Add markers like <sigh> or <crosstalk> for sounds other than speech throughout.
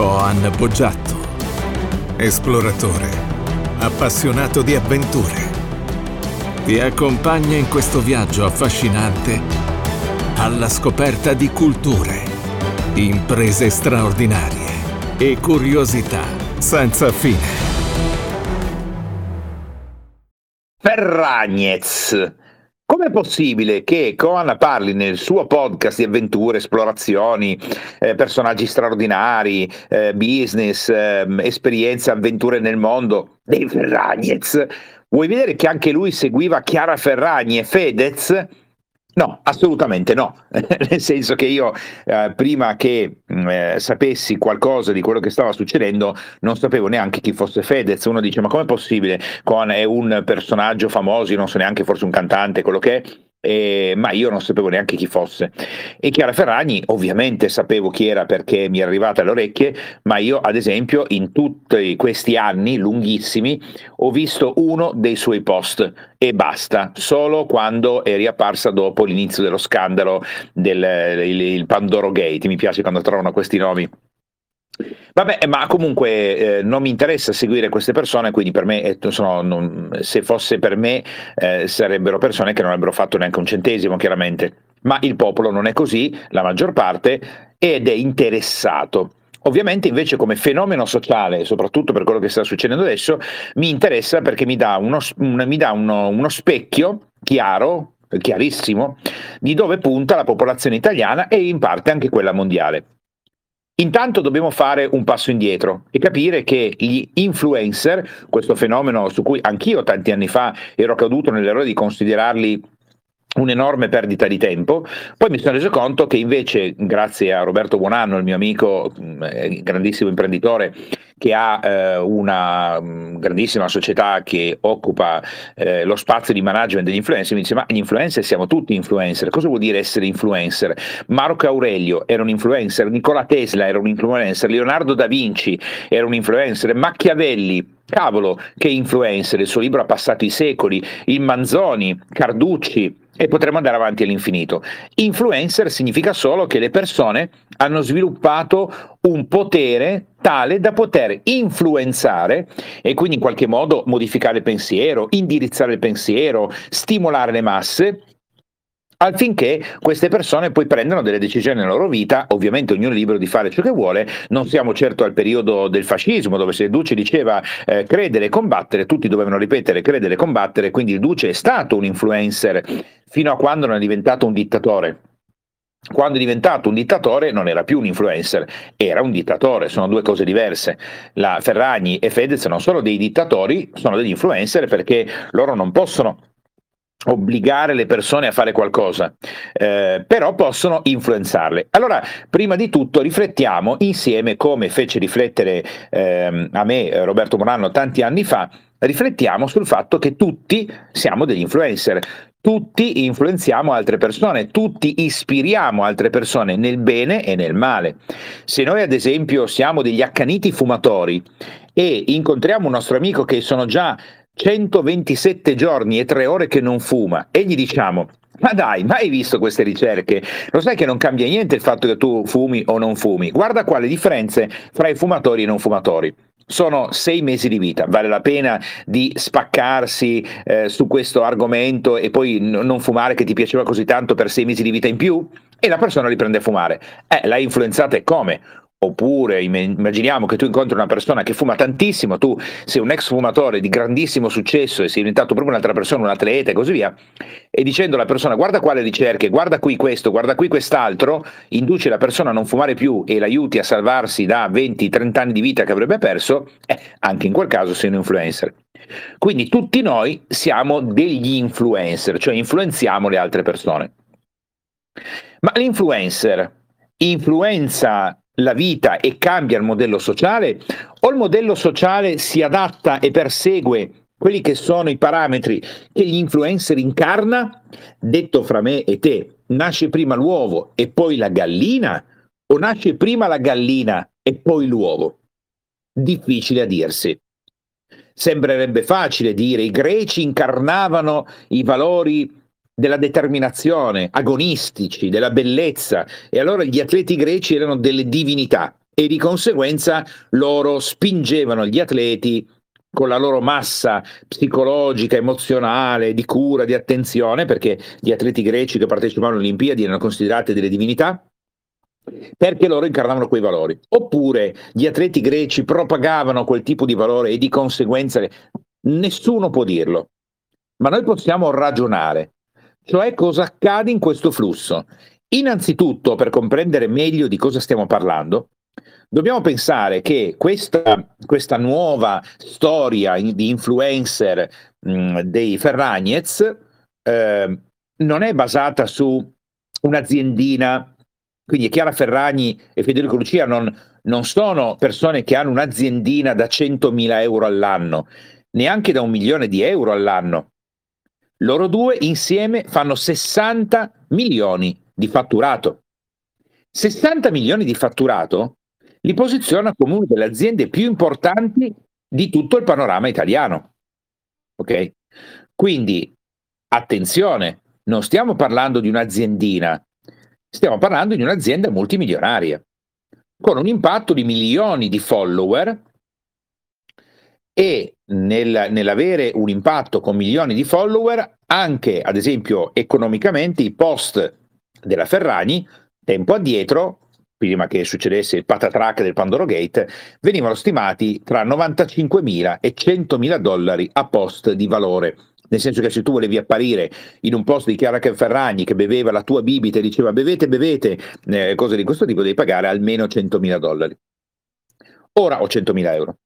Coan Boggiatto, esploratore, appassionato di avventure. Ti accompagna in questo viaggio affascinante alla scoperta di culture, imprese straordinarie e curiosità senza fine. Ferragnez. Com'è possibile che Coan parli nel suo podcast di avventure, esplorazioni, eh, personaggi straordinari, eh, business, eh, esperienze, avventure nel mondo dei Ferragnez? Vuoi vedere che anche lui seguiva Chiara Ferragni e Fedez? No, assolutamente no, <laughs> nel senso che io eh, prima che mm, eh, sapessi qualcosa di quello che stava succedendo non sapevo neanche chi fosse Fedez, uno dice ma com'è possibile, Con è un personaggio famoso, non so neanche forse un cantante, quello che è, eh, ma io non sapevo neanche chi fosse. E Chiara Ferragni, ovviamente sapevo chi era perché mi è arrivata alle orecchie, ma io, ad esempio, in tutti questi anni lunghissimi, ho visto uno dei suoi post e basta, solo quando è riapparsa dopo l'inizio dello scandalo del Pandoro Gate. Mi piace quando trovano questi nomi Vabbè, ma comunque eh, non mi interessa seguire queste persone, quindi per me, eh, sono, non, se fosse per me, eh, sarebbero persone che non avrebbero fatto neanche un centesimo, chiaramente. Ma il popolo non è così, la maggior parte, ed è interessato. Ovviamente invece come fenomeno sociale, soprattutto per quello che sta succedendo adesso, mi interessa perché mi dà uno, un, mi dà uno, uno specchio chiaro, chiarissimo, di dove punta la popolazione italiana e in parte anche quella mondiale. Intanto dobbiamo fare un passo indietro e capire che gli influencer, questo fenomeno su cui anch'io tanti anni fa ero caduto nell'errore di considerarli un'enorme perdita di tempo. Poi mi sono reso conto che invece, grazie a Roberto Buonanno, il mio amico, mm, eh, grandissimo imprenditore, che ha eh, una mm, grandissima società che occupa eh, lo spazio di management degli influencer, mi dice ma gli influencer siamo tutti influencer, cosa vuol dire essere influencer? Marco Aurelio era un influencer, Nicola Tesla era un influencer, Leonardo da Vinci era un influencer, Machiavelli Cavolo, che influencer, il suo libro ha passato i secoli, il Manzoni, Carducci, e potremmo andare avanti all'infinito. Influencer significa solo che le persone hanno sviluppato un potere tale da poter influenzare e quindi in qualche modo modificare il pensiero, indirizzare il pensiero, stimolare le masse affinché queste persone poi prendano delle decisioni nella loro vita, ovviamente ognuno è libero di fare ciò che vuole, non siamo certo al periodo del fascismo dove se Duce diceva eh, credere e combattere, tutti dovevano ripetere credere e combattere, quindi il Duce è stato un influencer fino a quando non è diventato un dittatore. Quando è diventato un dittatore non era più un influencer, era un dittatore, sono due cose diverse. La Ferragni e Fedez non sono dei dittatori, sono degli influencer perché loro non possono obbligare le persone a fare qualcosa, eh, però possono influenzarle. Allora, prima di tutto riflettiamo insieme, come fece riflettere eh, a me Roberto Morano tanti anni fa, riflettiamo sul fatto che tutti siamo degli influencer, tutti influenziamo altre persone, tutti ispiriamo altre persone nel bene e nel male. Se noi ad esempio siamo degli accaniti fumatori e incontriamo un nostro amico che sono già 127 giorni e 3 ore che non fuma e gli diciamo ma dai, mai visto queste ricerche? Lo sai che non cambia niente il fatto che tu fumi o non fumi. Guarda qua le differenze fra i fumatori e i non fumatori. Sono sei mesi di vita, vale la pena di spaccarsi eh, su questo argomento e poi n- non fumare che ti piaceva così tanto per sei mesi di vita in più? E la persona riprende a fumare. Eh, l'hai influenzata e come? Oppure immaginiamo che tu incontri una persona che fuma tantissimo, tu sei un ex fumatore di grandissimo successo e sei diventato proprio un'altra persona, un atleta e così via, e dicendo alla persona guarda quale ricerche, guarda qui questo, guarda qui quest'altro, induce la persona a non fumare più e l'aiuti a salvarsi da 20-30 anni di vita che avrebbe perso, eh, anche in quel caso sei un influencer. Quindi tutti noi siamo degli influencer, cioè influenziamo le altre persone. Ma l'influencer influenza la vita e cambia il modello sociale o il modello sociale si adatta e persegue quelli che sono i parametri che gli influencer incarna? Detto fra me e te, nasce prima l'uovo e poi la gallina o nasce prima la gallina e poi l'uovo? Difficile a dirsi. Sembrerebbe facile dire i greci incarnavano i valori della determinazione, agonistici, della bellezza. E allora gli atleti greci erano delle divinità. e di conseguenza loro spingevano gli atleti con la loro massa psicologica, emozionale, di cura, di attenzione, perché gli atleti greci che partecipavano alle Olimpiadi erano considerati delle divinità, perché loro incarnavano quei valori. Oppure gli atleti greci propagavano quel tipo di valore e di conseguenza nessuno può dirlo, ma noi possiamo ragionare, cioè cosa accade in questo flusso. Innanzitutto, per comprendere meglio di cosa stiamo parlando, dobbiamo pensare che questa, questa nuova storia di influencer mh, dei Ferragnez eh, non è basata su un'aziendina, quindi Chiara Ferragni e Federico Lucia non, non sono persone che hanno un'aziendina da 100.000 euro all'anno, neanche da un milione di euro all'anno. Loro due insieme fanno 60 milioni di fatturato. 60 milioni di fatturato li posiziona come una delle aziende più importanti di tutto il panorama italiano. Ok? Quindi, attenzione, non stiamo parlando di un'aziendina, stiamo parlando di un'azienda multimilionaria, con un impatto di milioni di follower e nel, nell'avere un impatto con milioni di follower, anche ad esempio economicamente, i post della Ferragni, tempo addietro, prima che succedesse il patatrack del Pandoro Gate, venivano stimati tra 95.000 e 100.000 dollari a post di valore. Nel senso che se tu volevi apparire in un post di Chiara Ferragni che beveva la tua bibita e diceva bevete, bevete, eh, cose di questo tipo, devi pagare almeno 100.000 dollari. Ora ho 100.000 euro.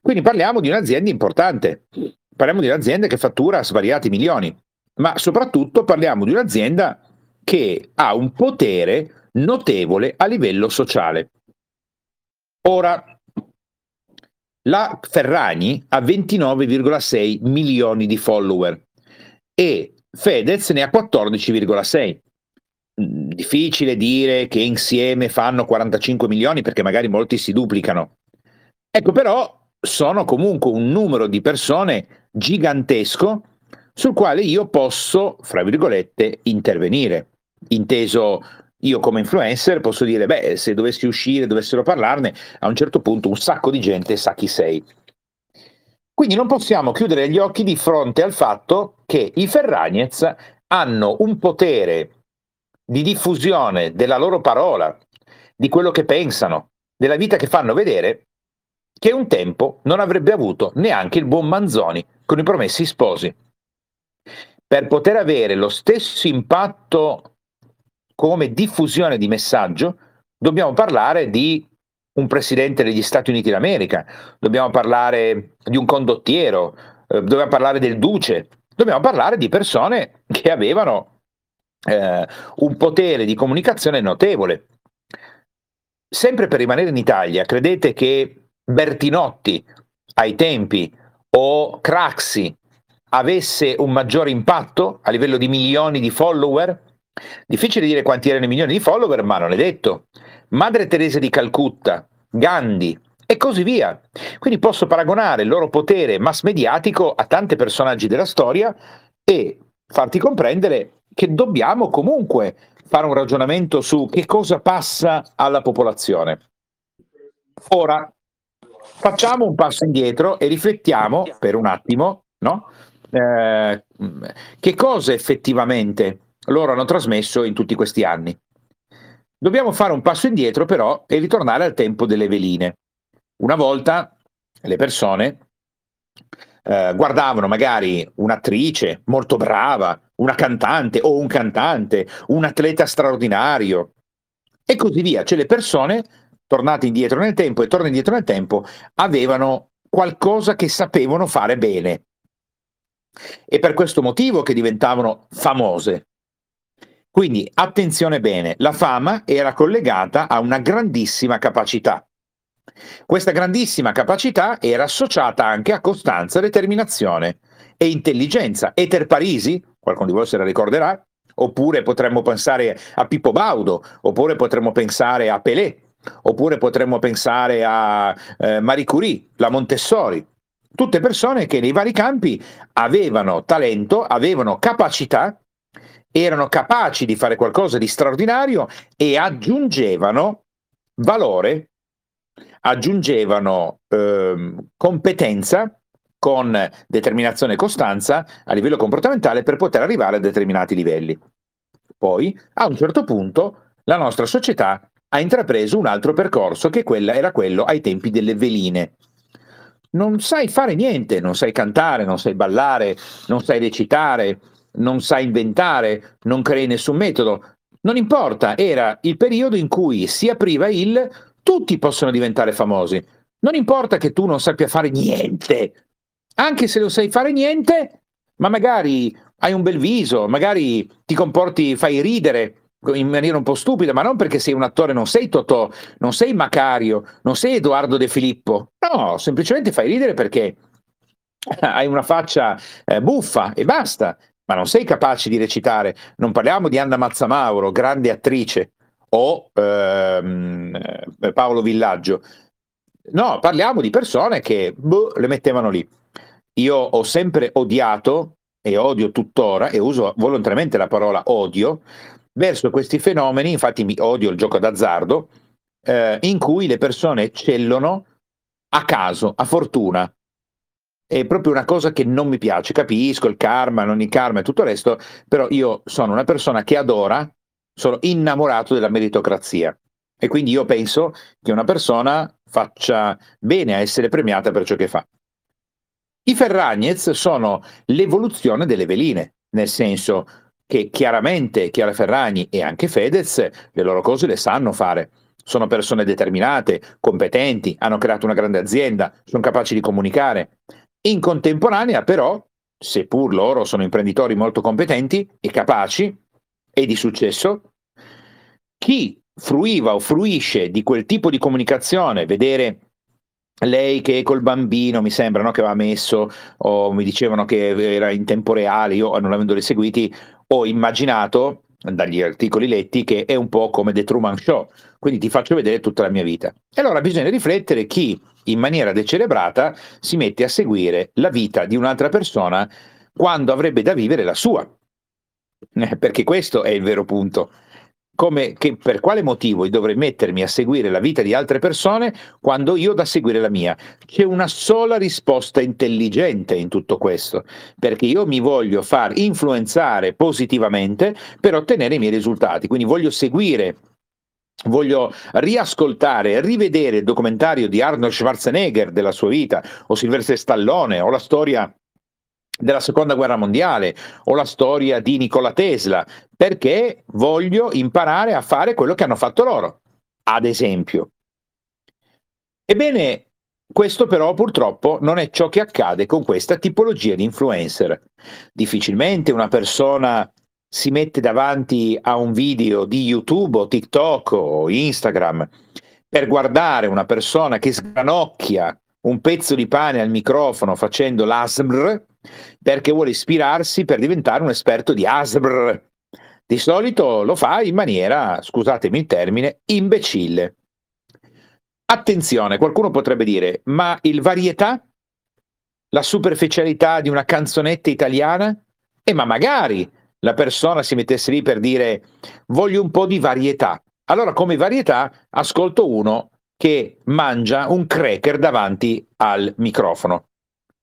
Quindi parliamo di un'azienda importante, parliamo di un'azienda che fattura svariati milioni, ma soprattutto parliamo di un'azienda che ha un potere notevole a livello sociale. Ora, la Ferragni ha 29,6 milioni di follower e Fedez ne ha 14,6. Mm, difficile dire che insieme fanno 45 milioni perché magari molti si duplicano. Ecco però sono comunque un numero di persone gigantesco sul quale io posso, fra virgolette, intervenire. Inteso io come influencer posso dire, beh, se dovessi uscire, dovessero parlarne, a un certo punto un sacco di gente sa chi sei. Quindi non possiamo chiudere gli occhi di fronte al fatto che i Ferragnez hanno un potere di diffusione della loro parola, di quello che pensano, della vita che fanno vedere, che un tempo non avrebbe avuto neanche il buon Manzoni con i promessi sposi. Per poter avere lo stesso impatto come diffusione di messaggio dobbiamo parlare di un presidente degli Stati Uniti d'America, dobbiamo parlare di un condottiero, eh, dobbiamo parlare del duce, dobbiamo parlare di persone che avevano eh, un potere di comunicazione notevole. Sempre per rimanere in Italia, credete che Bertinotti ai tempi o Craxi avesse un maggiore impatto a livello di milioni di follower Difficile dire quanti erano i milioni di follower, ma non è detto. Madre Teresa di Calcutta, Gandhi e così via. Quindi posso paragonare il loro potere mass mediatico a tanti personaggi della storia e farti comprendere che dobbiamo comunque fare un ragionamento su che cosa passa alla popolazione. Ora, facciamo un passo indietro e riflettiamo per un attimo, no? eh, che cosa effettivamente loro hanno trasmesso in tutti questi anni. Dobbiamo fare un passo indietro però e ritornare al tempo delle veline. Una volta le persone eh, guardavano magari un'attrice molto brava, una cantante o un cantante, un atleta straordinario e così via. Cioè le persone, tornate indietro nel tempo e tornano indietro nel tempo, avevano qualcosa che sapevano fare bene. E per questo motivo che diventavano famose. Quindi attenzione bene, la fama era collegata a una grandissima capacità. Questa grandissima capacità era associata anche a costanza, determinazione e intelligenza. Eter Parisi, qualcuno di voi se la ricorderà, oppure potremmo pensare a Pippo Baudo, oppure potremmo pensare a Pelé, oppure potremmo pensare a eh, Marie Curie, la Montessori. Tutte persone che nei vari campi avevano talento, avevano capacità erano capaci di fare qualcosa di straordinario e aggiungevano valore aggiungevano eh, competenza con determinazione e costanza a livello comportamentale per poter arrivare a determinati livelli. Poi, a un certo punto, la nostra società ha intrapreso un altro percorso che era quello ai tempi delle veline. Non sai fare niente, non sai cantare, non sai ballare, non sai recitare, non sai inventare, non crei nessun metodo. Non importa, era il periodo in cui si apriva il tutti possono diventare famosi. Non importa che tu non sappia fare niente, anche se non sai fare niente, ma magari hai un bel viso, magari ti comporti, fai ridere in maniera un po' stupida, ma non perché sei un attore, non sei Totò, non sei Macario, non sei Edoardo De Filippo, no, semplicemente fai ridere perché <laughs> hai una faccia eh, buffa e basta, ma non sei capace di recitare. Non parliamo di Anna Mazzamauro, grande attrice, o ehm, eh, Paolo Villaggio. No, parliamo di persone che boh, le mettevano lì. Io ho sempre odiato e odio tuttora, e uso volontariamente la parola odio, verso questi fenomeni, infatti mi odio il gioco d'azzardo, eh, in cui le persone eccellono a caso, a fortuna. È proprio una cosa che non mi piace, capisco il karma, non il karma e tutto il resto, però io sono una persona che adora, sono innamorato della meritocrazia e quindi io penso che una persona faccia bene a essere premiata per ciò che fa. I Ferragnez sono l'evoluzione delle veline, nel senso che chiaramente Chiara Ferragni e anche Fedez le loro cose le sanno fare. Sono persone determinate, competenti, hanno creato una grande azienda, sono capaci di comunicare. In contemporanea, però, seppur loro sono imprenditori molto competenti e capaci e di successo, chi fruiva o fruisce di quel tipo di comunicazione, vedere lei che col bambino mi sembra no, che aveva messo o mi dicevano che era in tempo reale, io non avendoli seguiti ho immaginato dagli articoli letti che è un po' come The Truman Show, quindi ti faccio vedere tutta la mia vita. E allora bisogna riflettere chi in maniera decelebrata si mette a seguire la vita di un'altra persona quando avrebbe da vivere la sua. Eh, perché questo è il vero punto come, che, per quale motivo dovrei mettermi a seguire la vita di altre persone quando io ho da seguire la mia? C'è una sola risposta intelligente in tutto questo, perché io mi voglio far influenzare positivamente per ottenere i miei risultati, quindi voglio seguire voglio riascoltare, rivedere il documentario di Arnold Schwarzenegger della sua vita, o Silvestre Stallone, o la storia della seconda guerra mondiale o la storia di Nikola Tesla, perché voglio imparare a fare quello che hanno fatto loro, ad esempio. Ebbene, questo però purtroppo non è ciò che accade con questa tipologia di influencer. Difficilmente una persona si mette davanti a un video di YouTube o TikTok o Instagram per guardare una persona che sgranocchia un pezzo di pane al microfono facendo l'ASMR perché vuole ispirarsi per diventare un esperto di ASMR. Di solito lo fa in maniera, scusatemi il termine, imbecille. Attenzione, qualcuno potrebbe dire, ma il varietà? La superficialità di una canzonetta italiana? E ma magari la persona si mettesse lì per dire voglio un po' di varietà. Allora come varietà ascolto uno che mangia un cracker davanti al microfono.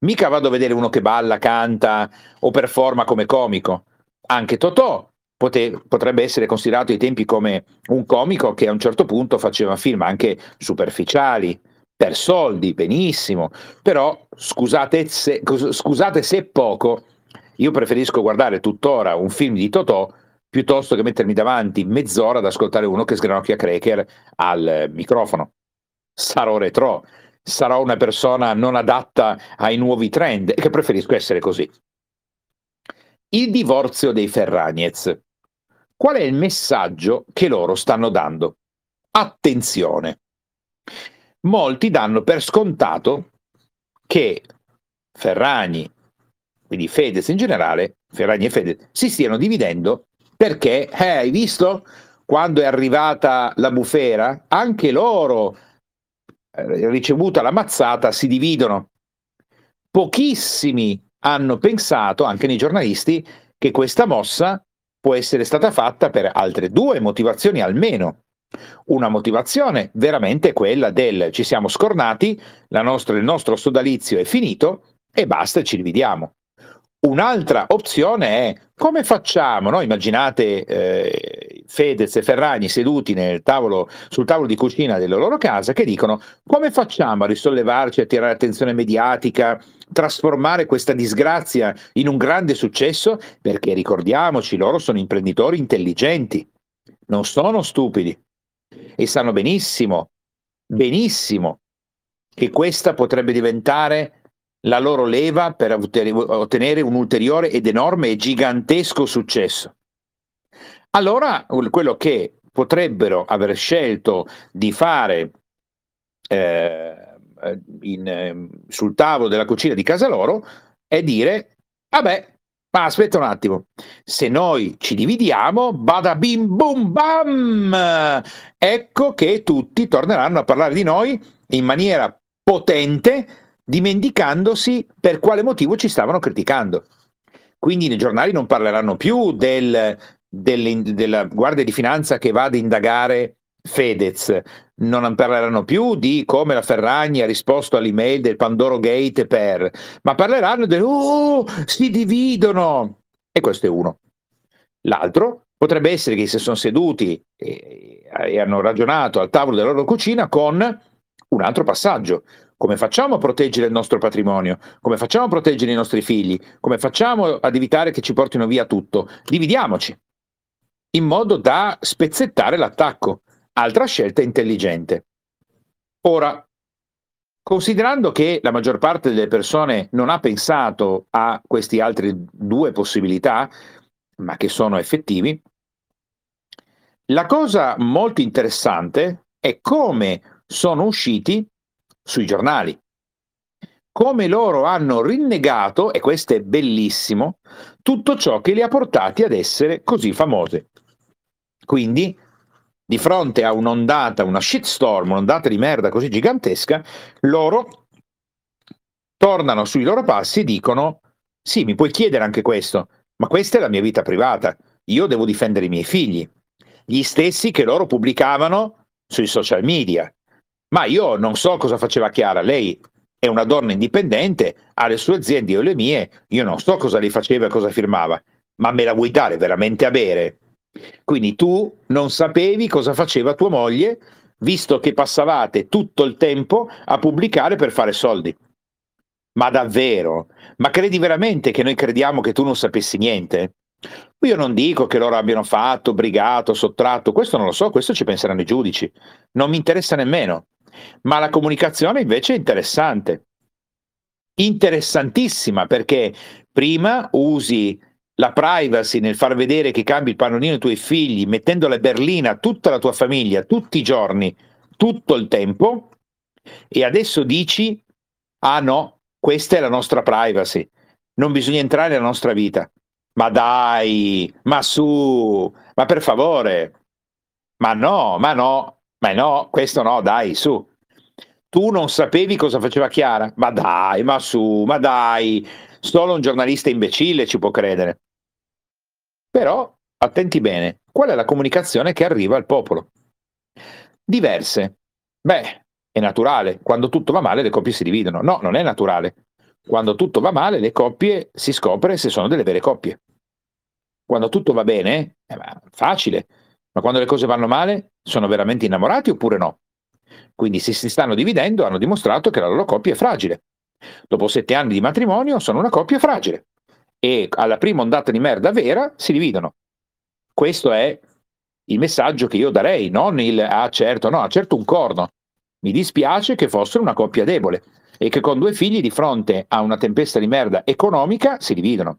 Mica vado a vedere uno che balla, canta o performa come comico. Anche Totò pote- potrebbe essere considerato ai tempi come un comico che a un certo punto faceva film anche superficiali, per soldi, benissimo. Però scusate se, scusate se poco, io preferisco guardare tuttora un film di Totò piuttosto che mettermi davanti mezz'ora ad ascoltare uno che sgranocchia cracker al microfono sarò retro, sarò una persona non adatta ai nuovi trend e che preferisco essere così. Il divorzio dei Ferragnez. Qual è il messaggio che loro stanno dando? Attenzione. Molti danno per scontato che Ferragni, quindi Fedez in generale, Ferragni e Fedez, si stiano dividendo perché, eh, hai visto, quando è arrivata la bufera, anche loro ricevuta la mazzata si dividono. Pochissimi hanno pensato, anche nei giornalisti, che questa mossa può essere stata fatta per altre due motivazioni almeno. Una motivazione veramente quella del ci siamo scornati, nostra, il nostro sodalizio è finito e basta, ci dividiamo. Un'altra opzione è come facciamo? No? Immaginate eh, Fedez e Ferragni seduti tavolo, sul tavolo di cucina della loro casa che dicono come facciamo a risollevarci, a tirare attenzione mediatica, trasformare questa disgrazia in un grande successo? Perché ricordiamoci, loro sono imprenditori intelligenti, non sono stupidi e sanno benissimo, benissimo che questa potrebbe diventare la loro leva per ottenere un ulteriore ed enorme e gigantesco successo. Allora, quello che potrebbero aver scelto di fare eh, in, eh, sul tavolo della cucina di casa loro è dire, vabbè, ma aspetta un attimo, se noi ci dividiamo, bada bim bum bam, ecco che tutti torneranno a parlare di noi in maniera potente dimenticandosi per quale motivo ci stavano criticando. Quindi nei giornali non parleranno più del, del, della Guardia di Finanza che va ad indagare Fedez, non parleranno più di come la Ferragni ha risposto all'email del Pandoro Gate per, ma parleranno del oh, si dividono. E questo è uno. L'altro potrebbe essere che si sono seduti e, e hanno ragionato al tavolo della loro cucina con un altro passaggio, come facciamo a proteggere il nostro patrimonio? Come facciamo a proteggere i nostri figli? Come facciamo ad evitare che ci portino via tutto? Dividiamoci in modo da spezzettare l'attacco. Altra scelta intelligente. Ora, considerando che la maggior parte delle persone non ha pensato a queste altre due possibilità, ma che sono effettivi, la cosa molto interessante è come sono usciti sui giornali. Come loro hanno rinnegato, e questo è bellissimo, tutto ciò che li ha portati ad essere così famose. Quindi, di fronte a un'ondata, una shitstorm, un'ondata di merda così gigantesca, loro tornano sui loro passi e dicono: Sì, mi puoi chiedere anche questo, ma questa è la mia vita privata. Io devo difendere i miei figli. Gli stessi che loro pubblicavano sui social media. Ma io non so cosa faceva Chiara, lei è una donna indipendente, ha le sue aziende, io le mie, io non so cosa lei faceva e cosa firmava, ma me la vuoi dare veramente a bere? Quindi tu non sapevi cosa faceva tua moglie, visto che passavate tutto il tempo a pubblicare per fare soldi. Ma davvero? Ma credi veramente che noi crediamo che tu non sapessi niente? Io non dico che loro abbiano fatto, brigato, sottratto, questo non lo so, questo ci penseranno i giudici. Non mi interessa nemmeno. Ma la comunicazione invece è interessante, interessantissima perché prima usi la privacy nel far vedere che cambi il pannolino ai tuoi figli, mettendo la berlina a tutta la tua famiglia, tutti i giorni, tutto il tempo, e adesso dici, ah no, questa è la nostra privacy, non bisogna entrare nella nostra vita. Ma dai, ma su, ma per favore, ma no, ma no, ma no, questo no, dai, su. Tu non sapevi cosa faceva Chiara? Ma dai, ma su, ma dai. Solo un giornalista imbecille ci può credere. Però, attenti bene, qual è la comunicazione che arriva al popolo? Diverse. Beh, è naturale, quando tutto va male le coppie si dividono. No, non è naturale. Quando tutto va male le coppie si scopre se sono delle vere coppie. Quando tutto va bene, è eh, facile, ma quando le cose vanno male, sono veramente innamorati oppure no? Quindi se si stanno dividendo hanno dimostrato che la loro coppia è fragile. Dopo sette anni di matrimonio sono una coppia fragile e alla prima ondata di merda vera si dividono. Questo è il messaggio che io darei, non il ah certo, no, certo un corno. Mi dispiace che fossero una coppia debole e che con due figli di fronte a una tempesta di merda economica si dividono.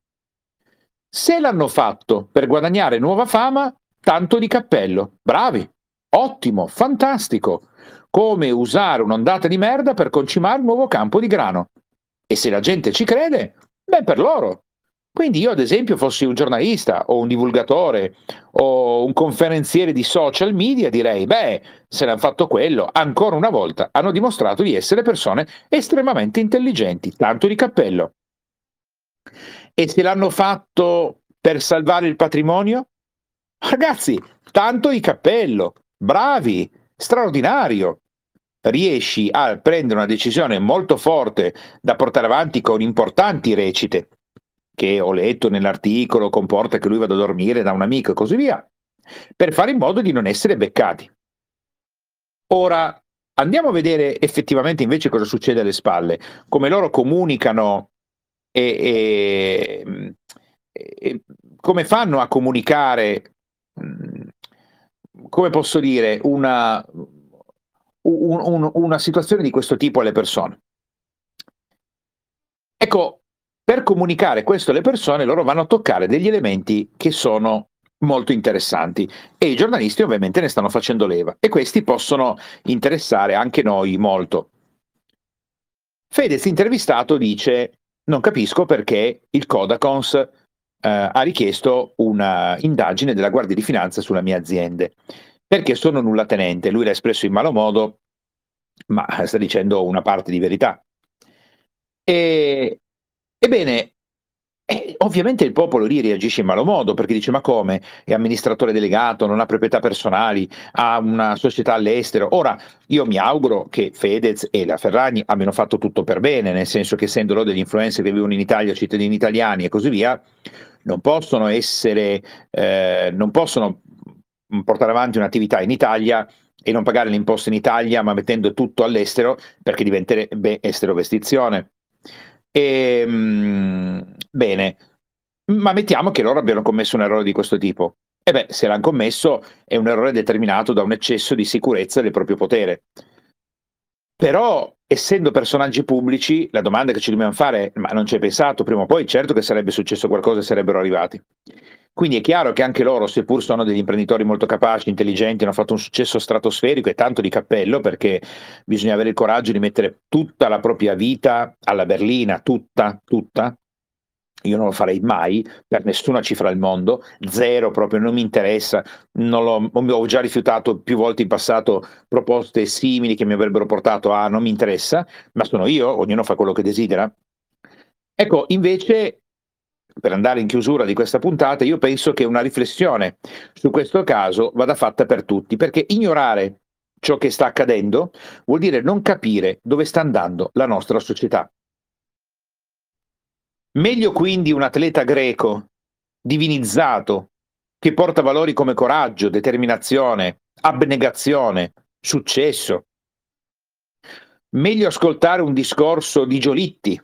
Se l'hanno fatto per guadagnare nuova fama, tanto di cappello. Bravi, ottimo, fantastico. Come usare un'ondata di merda per concimare un nuovo campo di grano. E se la gente ci crede, beh per loro. Quindi io ad esempio fossi un giornalista o un divulgatore o un conferenziere di social media direi, beh, se l'hanno fatto quello, ancora una volta hanno dimostrato di essere persone estremamente intelligenti, tanto di cappello. E se l'hanno fatto per salvare il patrimonio? Ragazzi, tanto di cappello, bravi, straordinario. Riesci a prendere una decisione molto forte da portare avanti con importanti recite, che ho letto nell'articolo, comporta che lui vada a dormire da un amico e così via, per fare in modo di non essere beccati. Ora, andiamo a vedere effettivamente invece cosa succede alle spalle, come loro comunicano e, e, e come fanno a comunicare, come posso dire, una, un, un, una situazione di questo tipo alle persone. Ecco, per comunicare questo alle persone loro vanno a toccare degli elementi che sono molto interessanti e i giornalisti ovviamente ne stanno facendo leva e questi possono interessare anche noi molto. Fedez intervistato dice non capisco perché il Codacons eh, ha richiesto una indagine della Guardia di Finanza sulla mia azienda perché sono nulla tenente. Lui l'ha espresso in malo modo, ma sta dicendo una parte di verità. E, ebbene, eh, ovviamente il popolo lì reagisce in malo modo perché dice: Ma come? È amministratore delegato, non ha proprietà personali, ha una società all'estero. Ora io mi auguro che Fedez e la Ferragni abbiano fatto tutto per bene, nel senso che essendo loro degli influencer che vivono in Italia, cittadini italiani e così via, non possono essere, eh, non possono portare avanti un'attività in Italia e non pagare l'imposto in Italia, ma mettendo tutto all'estero perché diventerebbe estero vestizione. E, ehm, bene, ma mettiamo che loro abbiano commesso un errore di questo tipo. E beh, se l'hanno commesso è un errore determinato da un eccesso di sicurezza del proprio potere. Però, essendo personaggi pubblici, la domanda che ci dobbiamo fare è: ma non ci hai pensato prima o poi? Certo che sarebbe successo qualcosa e sarebbero arrivati. Quindi è chiaro che anche loro, seppur sono degli imprenditori molto capaci, intelligenti, hanno fatto un successo stratosferico e tanto di cappello perché bisogna avere il coraggio di mettere tutta la propria vita alla berlina, tutta, tutta. Io non lo farei mai per nessuna cifra al mondo, zero proprio, non mi interessa, non lo, ho già rifiutato più volte in passato proposte simili che mi avrebbero portato a non mi interessa, ma sono io, ognuno fa quello che desidera. Ecco, invece per andare in chiusura di questa puntata, io penso che una riflessione su questo caso vada fatta per tutti, perché ignorare ciò che sta accadendo vuol dire non capire dove sta andando la nostra società. Meglio quindi un atleta greco, divinizzato, che porta valori come coraggio, determinazione, abnegazione, successo. Meglio ascoltare un discorso di Giolitti,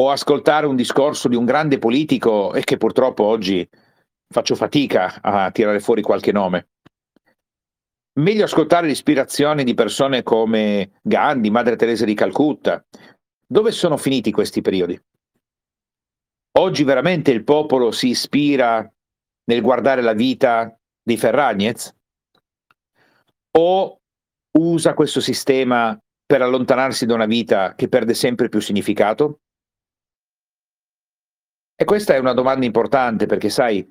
o ascoltare un discorso di un grande politico e che purtroppo oggi faccio fatica a tirare fuori qualche nome. Meglio ascoltare l'ispirazione di persone come Gandhi, Madre Teresa di Calcutta. Dove sono finiti questi periodi? Oggi veramente il popolo si ispira nel guardare la vita di Ferragnez? O usa questo sistema per allontanarsi da una vita che perde sempre più significato? E questa è una domanda importante perché, sai,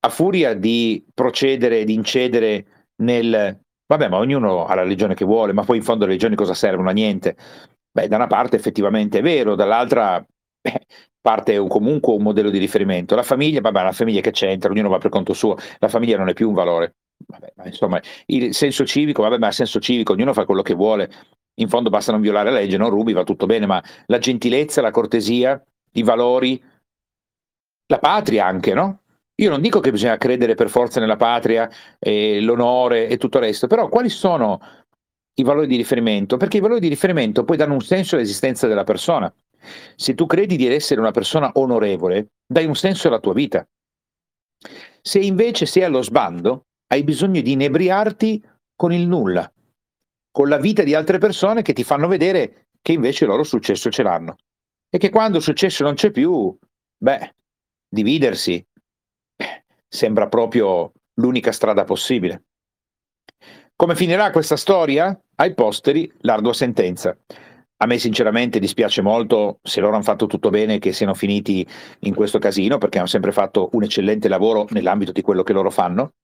a furia di procedere, di incedere nel... Vabbè, ma ognuno ha la religione che vuole, ma poi in fondo le religioni cosa servono? A niente. Beh, da una parte effettivamente è vero, dall'altra eh, parte un, comunque un modello di riferimento. La famiglia, vabbè, la famiglia che c'entra, ognuno va per conto suo, la famiglia non è più un valore. Vabbè, ma insomma, il senso civico, vabbè, ma il senso civico, ognuno fa quello che vuole. In fondo basta non violare la legge, non rubi, va tutto bene, ma la gentilezza, la cortesia, i valori, la patria anche, no? Io non dico che bisogna credere per forza nella patria, eh, l'onore e tutto il resto, però quali sono i valori di riferimento? Perché i valori di riferimento poi danno un senso all'esistenza della persona. Se tu credi di essere una persona onorevole, dai un senso alla tua vita. Se invece sei allo sbando, hai bisogno di inebriarti con il nulla, con la vita di altre persone che ti fanno vedere che invece loro successo ce l'hanno e che quando il successo non c'è più, beh, dividersi sembra proprio l'unica strada possibile. Come finirà questa storia? Ai posteri, l'ardua sentenza. A me sinceramente dispiace molto se loro hanno fatto tutto bene che siano finiti in questo casino, perché hanno sempre fatto un eccellente lavoro nell'ambito di quello che loro fanno.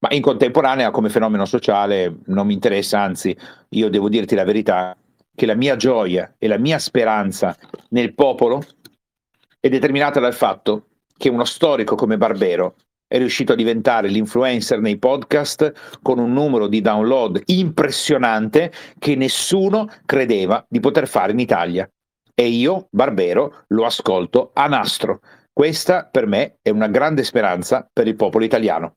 Ma in contemporanea, come fenomeno sociale, non mi interessa, anzi, io devo dirti la verità, che la mia gioia e la mia speranza nel popolo è determinata dal fatto che uno storico come Barbero è riuscito a diventare l'influencer nei podcast con un numero di download impressionante che nessuno credeva di poter fare in Italia. E io, Barbero, lo ascolto a nastro. Questa per me è una grande speranza per il popolo italiano.